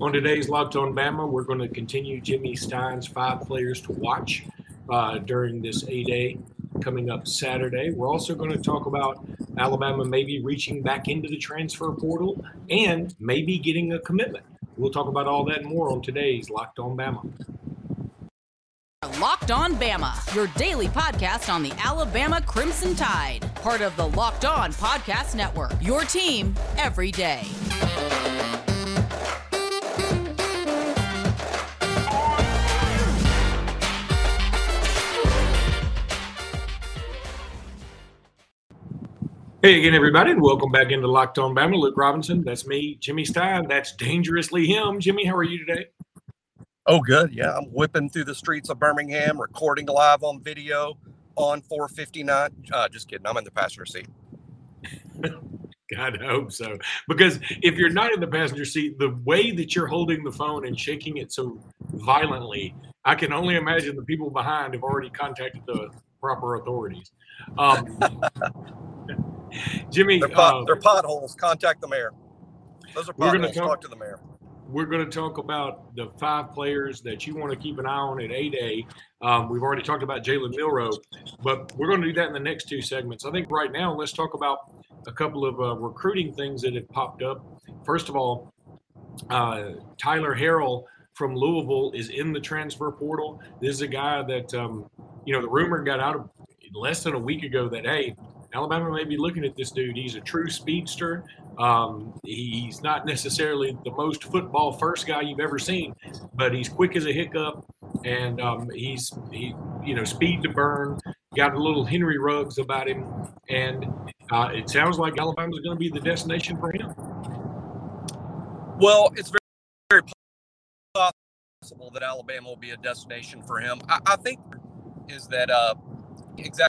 On today's Locked On Bama, we're going to continue Jimmy Stein's five players to watch uh, during this A Day coming up Saturday. We're also going to talk about Alabama maybe reaching back into the transfer portal and maybe getting a commitment. We'll talk about all that and more on today's Locked On Bama. Locked On Bama, your daily podcast on the Alabama Crimson Tide, part of the Locked On Podcast Network. Your team every day. Hey again, everybody, and welcome back into Locked On Bama. Luke Robinson, that's me. Jimmy Stein, that's dangerously him. Jimmy, how are you today? Oh, good. Yeah, I'm whipping through the streets of Birmingham, recording live on video on 459. Uh, just kidding. I'm in the passenger seat. God, I hope so. Because if you're not in the passenger seat, the way that you're holding the phone and shaking it so violently, I can only imagine the people behind have already contacted the proper authorities. Um, Jimmy, they're, pot, uh, they're, potholes. Contact the mayor. Those are potholes. Talk, talk to the mayor we're going to talk about the five players that you want to keep an eye on at A Day. Um, we've already talked about Jalen Milroe, but we're going to do that in the next two segments. I think right now, let's talk about a couple of uh, recruiting things that have popped up. First of all, uh, Tyler Harrell from Louisville is in the transfer portal. This is a guy that, um, you know, the rumor got out less than a week ago that, hey, Alabama may be looking at this dude. He's a true speedster. Um, he's not necessarily the most football first guy you've ever seen, but he's quick as a hiccup, and um, he's he you know speed to burn. Got a little Henry Ruggs about him, and uh, it sounds like Alabama's going to be the destination for him. Well, it's very, very possible that Alabama will be a destination for him. I, I think is that uh, exactly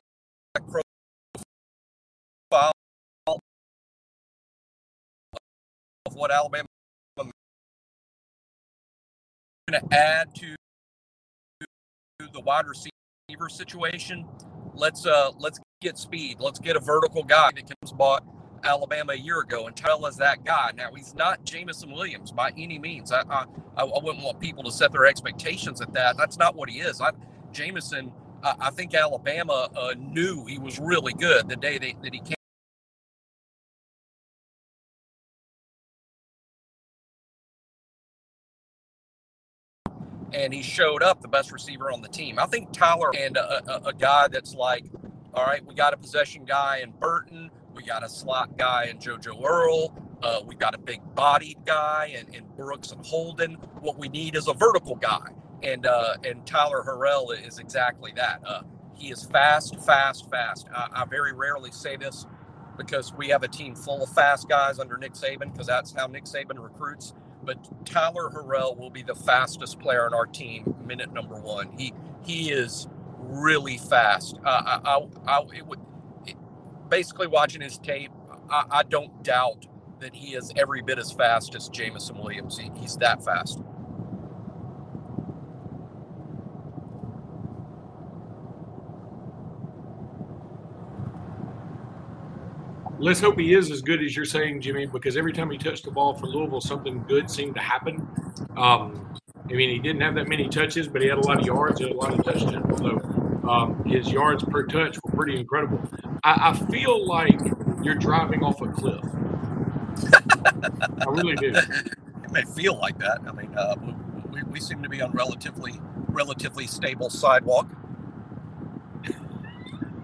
what Alabama going to add to the wide receiver situation. Let's uh let's get speed. Let's get a vertical guy that comes bought Alabama a year ago and tell us that guy. Now he's not Jameson Williams by any means. I I, I wouldn't want people to set their expectations at that. That's not what he is. I, Jameson, I, I think Alabama uh, knew he was really good the day they, that he came and he showed up the best receiver on the team. I think Tyler and a, a, a guy that's like, all right, we got a possession guy in Burton, we got a slot guy in JoJo Earle, uh, we got a big bodied guy in, in Brooks and Holden. What we need is a vertical guy, and uh, and Tyler Harrell is exactly that. Uh, he is fast, fast, fast. I, I very rarely say this because we have a team full of fast guys under Nick Saban because that's how Nick Saban recruits but Tyler Harrell will be the fastest player on our team, minute number one. He he is really fast. Uh, I, I, I it would it, basically watching his tape. I, I, don't doubt that he is every bit as fast as Jameson Williams. He, he's that fast. Let's hope he is as good as you're saying, Jimmy, because every time he touched the ball for Louisville, something good seemed to happen. Um, I mean, he didn't have that many touches, but he had a lot of yards and a lot of touchdowns. So um, his yards per touch were pretty incredible. I, I feel like you're driving off a cliff. I really do. It may feel like that. I mean, uh, we, we seem to be on relatively relatively stable sidewalk.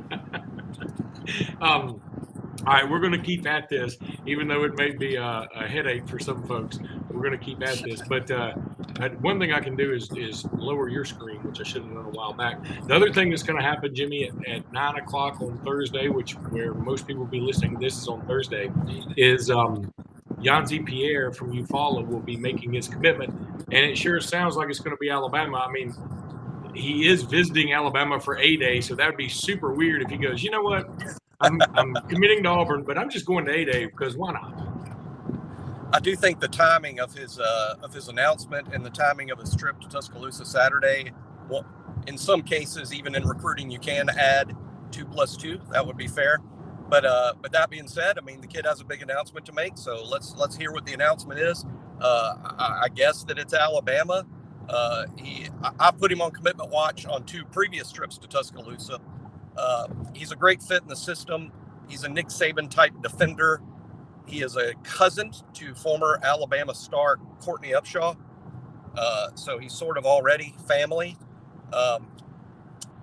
um, all right, we're going to keep at this, even though it may be a, a headache for some folks. We're going to keep at this. But uh, one thing I can do is, is lower your screen, which I should have done a while back. The other thing that's going to happen, Jimmy, at, at nine o'clock on Thursday, which where most people will be listening this is on Thursday, is um, Yhonzae Pierre from Eufaula will be making his commitment, and it sure sounds like it's going to be Alabama. I mean, he is visiting Alabama for a day, so that would be super weird if he goes, you know what, I'm, I'm committing to Auburn, but I'm just going to A Day because why not? I do think the timing of his uh, of his announcement and the timing of his trip to Tuscaloosa Saturday, well, in some cases, even in recruiting, you can add two plus two. That would be fair. But uh, but that being said, I mean the kid has a big announcement to make, so let's let's hear what the announcement is. Uh, I, I, guess that it's Alabama. Uh, he, I, I, put him on commitment watch on two previous trips to Tuscaloosa. Uh, he's a great fit in the system. He's a Nick Saban type defender. He is a cousin to former Alabama star Courtney Upshaw. Uh, so he's sort of already family. Um,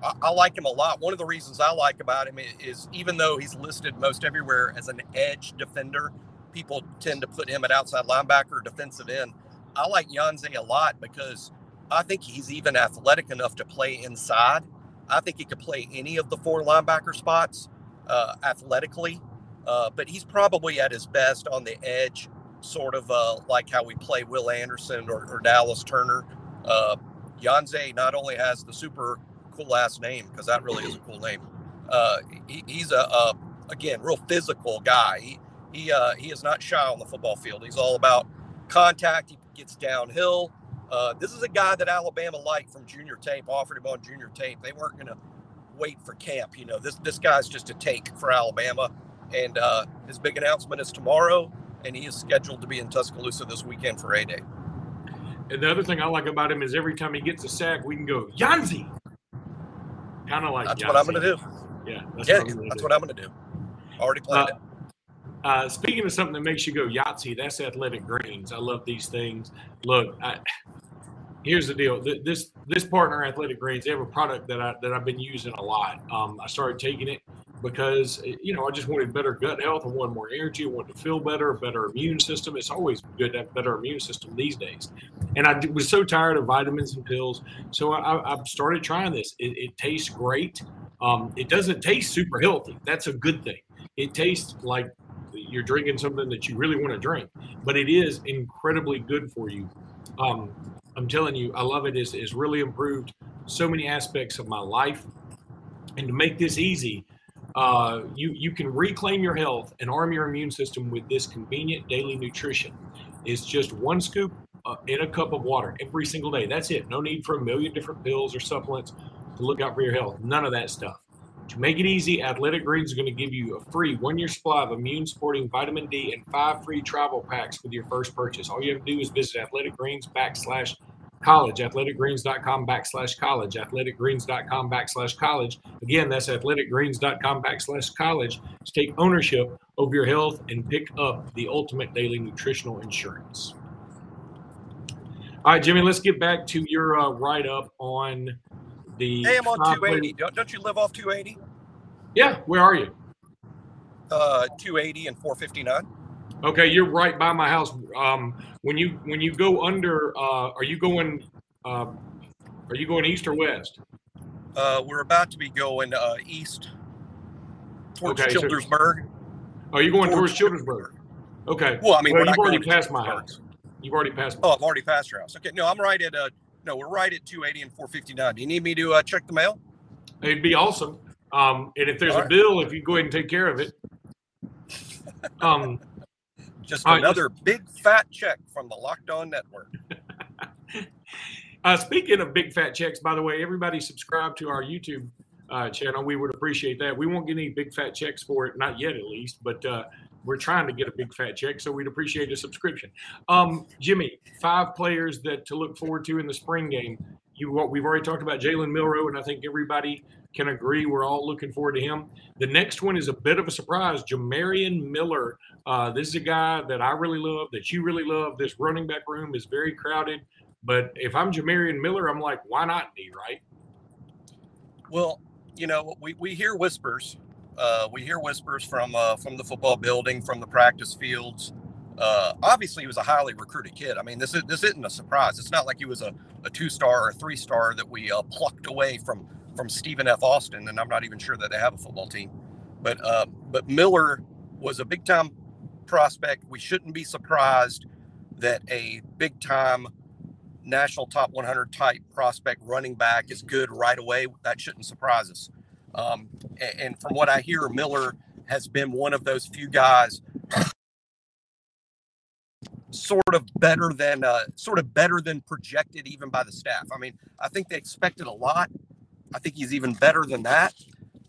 I, I, like him a lot. One of the reasons I like about him is even though he's listed most everywhere as an edge defender, people tend to put him at outside linebacker, defensive end. I like Yhonzae a lot because I think he's even athletic enough to play inside. I think he could play any of the four linebacker spots uh, athletically, uh, but he's probably at his best on the edge, sort of uh, like how we play Will Anderson or, or Dallas Turner. Uh, Yhonzae not only has the super cool last name because that really is a cool name. Uh, he, he's a, a, again real physical guy. He he uh, he is not shy on the football field. He's all about contact. He gets downhill. Uh, this is a guy that Alabama liked from junior tape. Offered him on junior tape. They weren't going to wait for camp. You know, this this guy's just a take for Alabama, and uh, his big announcement is tomorrow, and he is scheduled to be in Tuscaloosa this weekend for A Day. And the other thing I like about him is every time he gets a sack, we can go Yanzi. Kind of like that's what I'm going to do. Yeah, that's yeah, what that's do. what I'm going to do. Already planned uh, it. Uh, speaking of something that makes you go Yahtzee, that's athletic greens. I love these things. Look, I, here's the deal. This this partner, Athletic Greens, they have a product that I that I've been using a lot. Um, I started taking it because you know I just wanted better gut health. I wanted more energy. I wanted to feel better, a better immune system. It's always good to have better immune system these days. And I was so tired of vitamins and pills, so I, I started trying this. It, it tastes great. Um, it doesn't taste super healthy. That's a good thing. It tastes like you're drinking something that you really want to drink, but it is incredibly good for you. Um, I'm telling you, I love it. It's, it's really improved so many aspects of my life. And to make this easy, uh, you you can reclaim your health and arm your immune system with this convenient daily nutrition. It's just one scoop uh, in a cup of water every single day. That's it. No need for a million different pills or supplements to look out for your health. None of that stuff. To make it easy, Athletic Greens are going to give you a free one year supply of immune supporting vitamin D and five free travel packs with your first purchase. All you have to do is visit Athletic Greens backslash college, athleticgreens.com backslash college, athleticgreens.com backslash college. Again, that's athleticgreens.com backslash college to take ownership over your health and pick up the ultimate daily nutritional insurance. All right, Jimmy, let's get back to your uh, write up on the. Hey, I'm on 280. Don't, don't you live off 280? Yeah. Where are you? Uh, 280 and 459. Okay, you're right by my house. Um, when you when you go under, uh, are you going? Uh, are you going east or west? Uh, we're about to be going uh, east towards okay, Childersburg. So, are you going towards, towards Childersburg? Okay. Well, I mean, well, you've already passed my house. You've already passed. oh, I've already passed your house. Okay, no, I'm right at uh, no, we're right at 280 and 459. Do you need me to uh, check the mail? It'd be awesome. Um, and if there's All a right. bill, if you go ahead and take care of it. Um, just another just, big fat check from the Locked On Network. uh, speaking of big fat checks, by the way, everybody subscribe to our YouTube uh, channel. We would appreciate that. We won't get any big fat checks for it, not yet at least, but uh, we're trying to get a big fat check, so we'd appreciate a subscription. Um, Jimmy, five players that to look forward to in the spring game. You, what we've already talked about Jalen Milroe, and I think everybody can agree we're all looking forward to him. The next one is a bit of a surprise. Jamarion Miller. Uh, this is a guy that I really love, that you really love. This running back room is very crowded, but if I'm Jamarion Miller, I'm like, why not me, right? Well, you know, we, we hear whispers uh, we hear whispers from uh, from the football building, from the practice fields. Uh, obviously, he was a highly recruited kid. I mean, this is this isn't a surprise. It's not like he was a, a two star or a three star that we uh, plucked away from from Stephen F. Austin, and I'm not even sure that they have a football team. But uh, but Miller was a big time prospect. We shouldn't be surprised that a big time national top 100 type prospect running back is good right away. That shouldn't surprise us. Um, and from what I hear, Miller has been one of those few guys sort of better than uh, sort of better than projected even by the staff. I mean, I think they expected a lot. I think he's even better than that.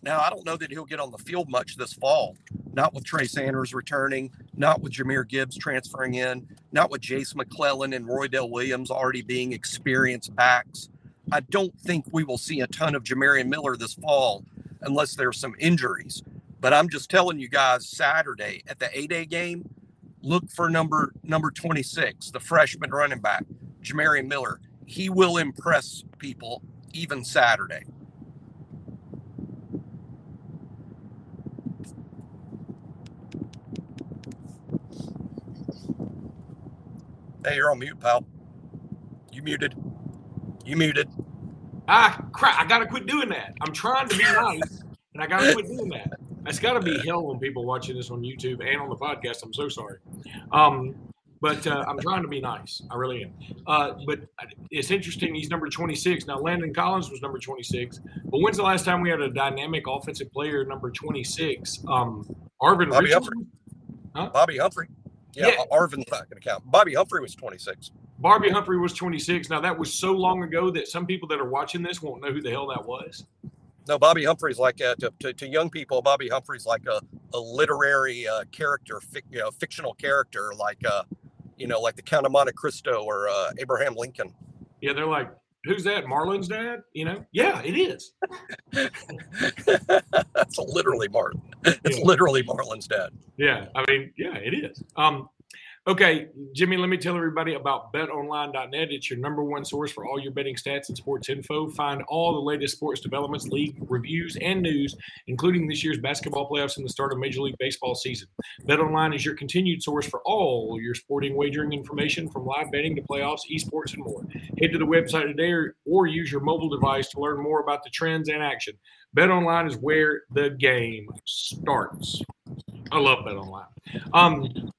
Now, I don't know that he'll get on the field much this fall, not with Trey Sanders returning, not with Jahmyr Gibbs transferring in, not with Jase McClellan and Roydell Williams already being experienced backs. I don't think we will see a ton of Jamarion Miller this fall unless there's some injuries. But I'm just telling you guys, Saturday at the A-Day game, look for number number 26, the freshman running back, Jamarion Miller. He will impress people even Saturday. Hey, you're on mute, pal. You muted. You muted. Ah, crap. I got to quit doing that. I'm trying to be nice, and I got to quit doing that. It's got to be hell when people watching this on YouTube and on the podcast. I'm so sorry. Um, but uh, I'm trying to be nice. I really am. Uh, but it's interesting. He's number 26. Now, Landon Collins was number 26. But when's the last time we had a dynamic offensive player number 26? Um, Arvin Bobby Richardson? Humphrey. Huh? Bobby Humphrey. Yeah, Yeah. Arvin's not going to count. Bobby Humphrey was 26. Bobby Humphrey was 26. Now, that was so long ago that some people that are watching this won't know who the hell that was. No, Bobby Humphrey's like uh, to, to, to young people. Bobby Humphrey's like a, a literary uh, character, fic, you know, fictional character, like uh, you know, like the Count of Monte Cristo or uh, Abraham Lincoln. Yeah, they're like, who's that? Marlon's dad? You know? Yeah, it is. That's literally Marlon. It's Yeah. literally Marlon's dad. Yeah, I mean, yeah, it is. Um, okay, Jimmy, let me tell everybody about betonline.net. It's your number one source for all your betting stats and sports info. Find all the latest sports developments, league reviews, and news, including this year's basketball playoffs and the start of Major League Baseball season. BetOnline is your continued source for all your sporting wagering information from live betting to playoffs, esports, and more. Head to the website today or, use your mobile device to learn more about the trends and action. BetOnline is where the game starts. I love BetOnline. Um,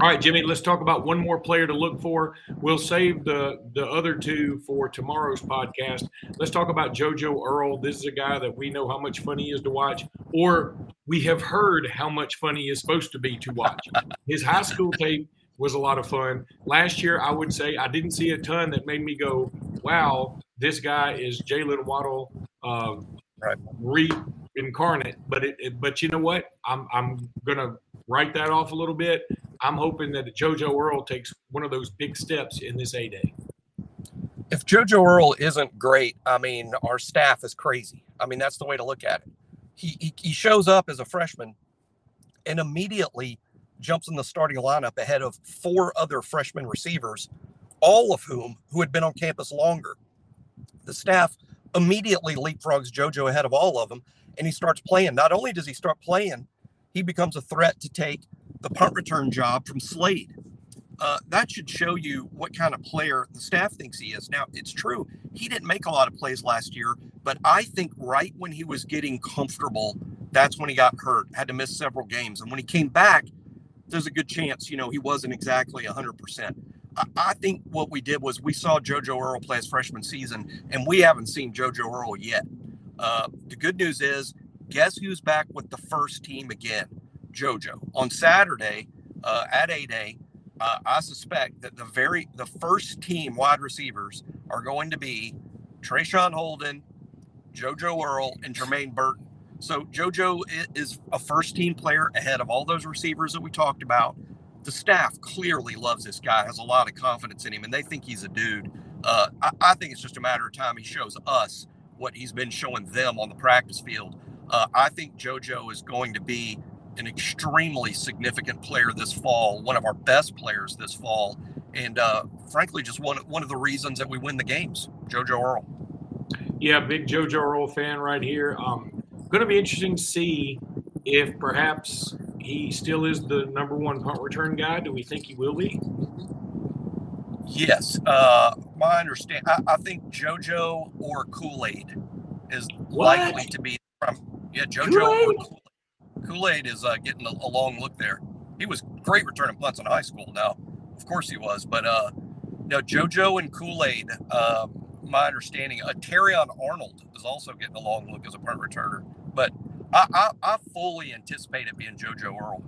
all right, Jimmy, let's talk about one more player to look for. We'll save the the other two for tomorrow's podcast. Let's talk about JoJo Earle. This is a guy that we know how much fun he is to watch, or we have heard how much fun he is supposed to be to watch. His high school tape was a lot of fun. Last year, I would say I didn't see a ton that made me go, "Wow, this guy is Jaylen Waddle." Um, Right. reincarnate. But it, it, but you know what? I'm I'm gonna write that off a little bit. I'm hoping that the JoJo Earle takes one of those big steps in this A Day. If JoJo Earle isn't great, I mean, our staff is crazy. I mean, that's the way to look at it. He, he, he shows up as a freshman and immediately jumps in the starting lineup ahead of four other freshman receivers, all of whom who had been on campus longer. The staff immediately leapfrogs JoJo ahead of all of them, and he starts playing. Not only does he start playing, he becomes a threat to take the punt return job from Slade. Uh, that should show you what kind of player the staff thinks he is. Now, it's true, he didn't make a lot of plays last year, but I think right when he was getting comfortable, that's when he got hurt, had to miss several games. And when he came back, there's a good chance, you know, he wasn't exactly 100%. I, think what we did was we saw JoJo Earle play his freshman season, and we haven't seen JoJo Earle yet. Uh, the good news is, guess who's back with the first team again? JoJo. On Saturday uh, at A Day, uh, I suspect that the very the first team wide receivers are going to be Traeshon Holden, JoJo Earle, and Jermaine Burton. So JoJo is a first team player ahead of all those receivers that we talked about. The staff clearly loves this guy, has a lot of confidence in him, and they think he's a dude. Uh, I, I think it's just a matter of time he shows us what he's been showing them on the practice field. Uh, I think JoJo is going to be an extremely significant player this fall, one of our best players this fall, and uh, frankly, just one one of the reasons that we win the games. JoJo Earle. Yeah, big JoJo Earle fan right here. Um, going to be interesting to see if perhaps he still is the number one punt return guy. Do we think he will be? Yes, uh, my understand. I, I think JoJo or Kool Aid is What? likely to be from. Yeah, JoJo Kool-Aid? or Kool Aid is uh, getting a, a long look there. He was great returning punts in high school. Now, of course he was, but uh, no, JoJo and Kool Aid. Uh, my understanding, uh, Terrion Arnold is also getting a long look as a punt returner. But I, I, I fully anticipate it being JoJo Earle.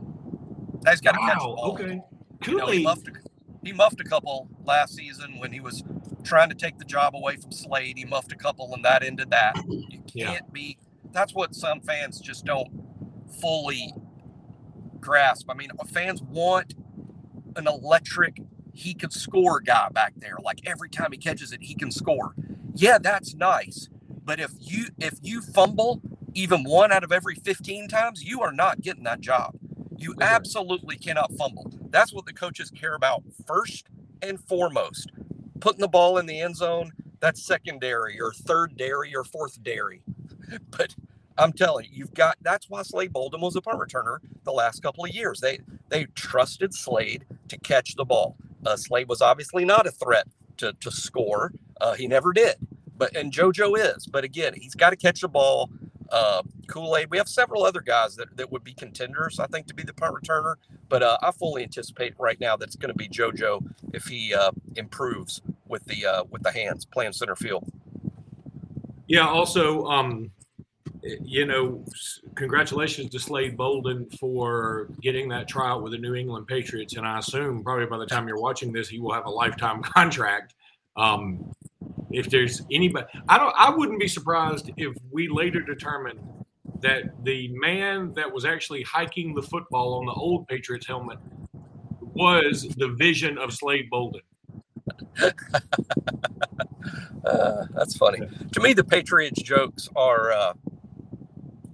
He's got to catch the ball. Okay. You know, he muffed a, he muffed a couple last season when he was trying to take the job away from Slade. He muffed a couple, and that ended that. You can't be that's what some fans just don't fully grasp. I mean, uh, fans want an electric, he could score guy back there. Like every time he catches it, he can score. Yeah, that's nice. But if you if you fumble even one out of every 15 times, you are not getting that job. You absolutely cannot fumble. That's what the coaches care about first and foremost. Putting the ball in the end zone, that's secondary or third dairy or fourth dairy. But I'm telling you, you've got that's why Slade Bolden was a punt returner the last couple of years. They they trusted Slade to catch the ball. Uh, Slade was obviously not a threat to, to score. Uh, he never did. But and JoJo is. But again, he's got to catch the ball. Uh, Kool Aid. We have several other guys that, that would be contenders, I think, to be the punt returner. But uh, I fully anticipate right now that it's going to be JoJo if he uh, improves with the uh, with the hands playing center field. Yeah. Also, um, you know, congratulations to Slade Bolden for getting that tryout with the New England Patriots. And I assume probably by the time you're watching this, he will have a lifetime contract. Um, if there's anybody, I don't, I wouldn't be surprised if we later determine that the man that was actually hiking the football on the old Patriots helmet was the vision of Slade Bolden. uh, that's funny. To me, the Patriots jokes are uh,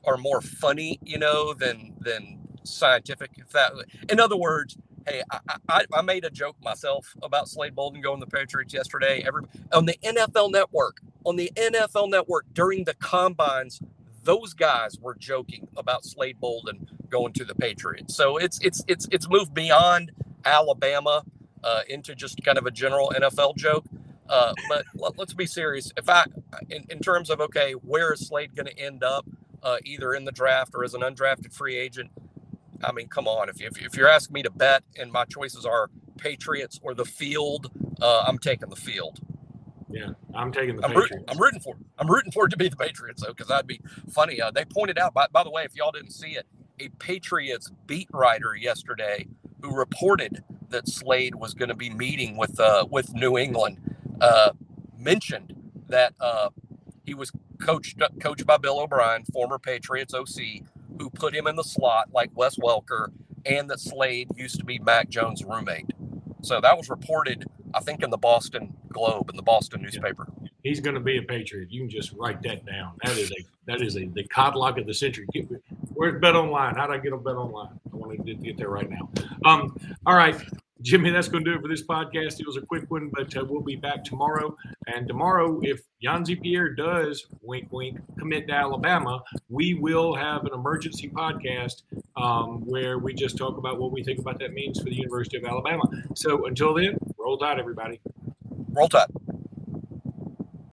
are more funny, you know, than than scientific. If that, in other words, hey, I, I, I made a joke myself about Slade Bolden going to the Patriots yesterday. Every on the NFL Network, on the NFL Network during the combines, those guys were joking about Slade Bolden going to the Patriots. So it's it's it's it's moved beyond Alabama uh, into just kind of a general NFL joke. Uh, but let, us be serious. If I, in, in terms of okay, where is Slade going to end up? uh, either in the draft or as an undrafted free agent. I mean, come on. If, if, if you're asking me to bet and my choices are Patriots or the field, uh, I'm taking the field. Yeah, I'm taking the I'm Patriots. Rooting, I'm rooting for it. I'm rooting for it to be the Patriots, though, because that'd be funny. Uh, they pointed out, by, by the way, if y'all didn't see it, a Patriots beat writer yesterday who reported that Slade was going to be meeting with uh, with New England uh, mentioned that uh, he was coached coached by Bill O'Brien, former Patriots OC, who put him in the slot like Wes Welker, and that Slade used to be Mac Jones' roommate. So that was reported, I think, in the Boston Globe in the Boston newspaper. He's going to be a Patriot. You can just write that down. That is a that is a the codlock of the century. Where's Bet Online? How do I get on Bet Online? I want to get there right now. Um, all right. Jimmy, that's going to do it for this podcast. It was a quick one, but uh, we'll be back tomorrow. And tomorrow, if Yhonzae Pierre does, wink, wink, commit to Alabama, we will have an emergency podcast um, where we just talk about what we think about that means for the University of Alabama. So until then, roll tide, everybody. Roll tide.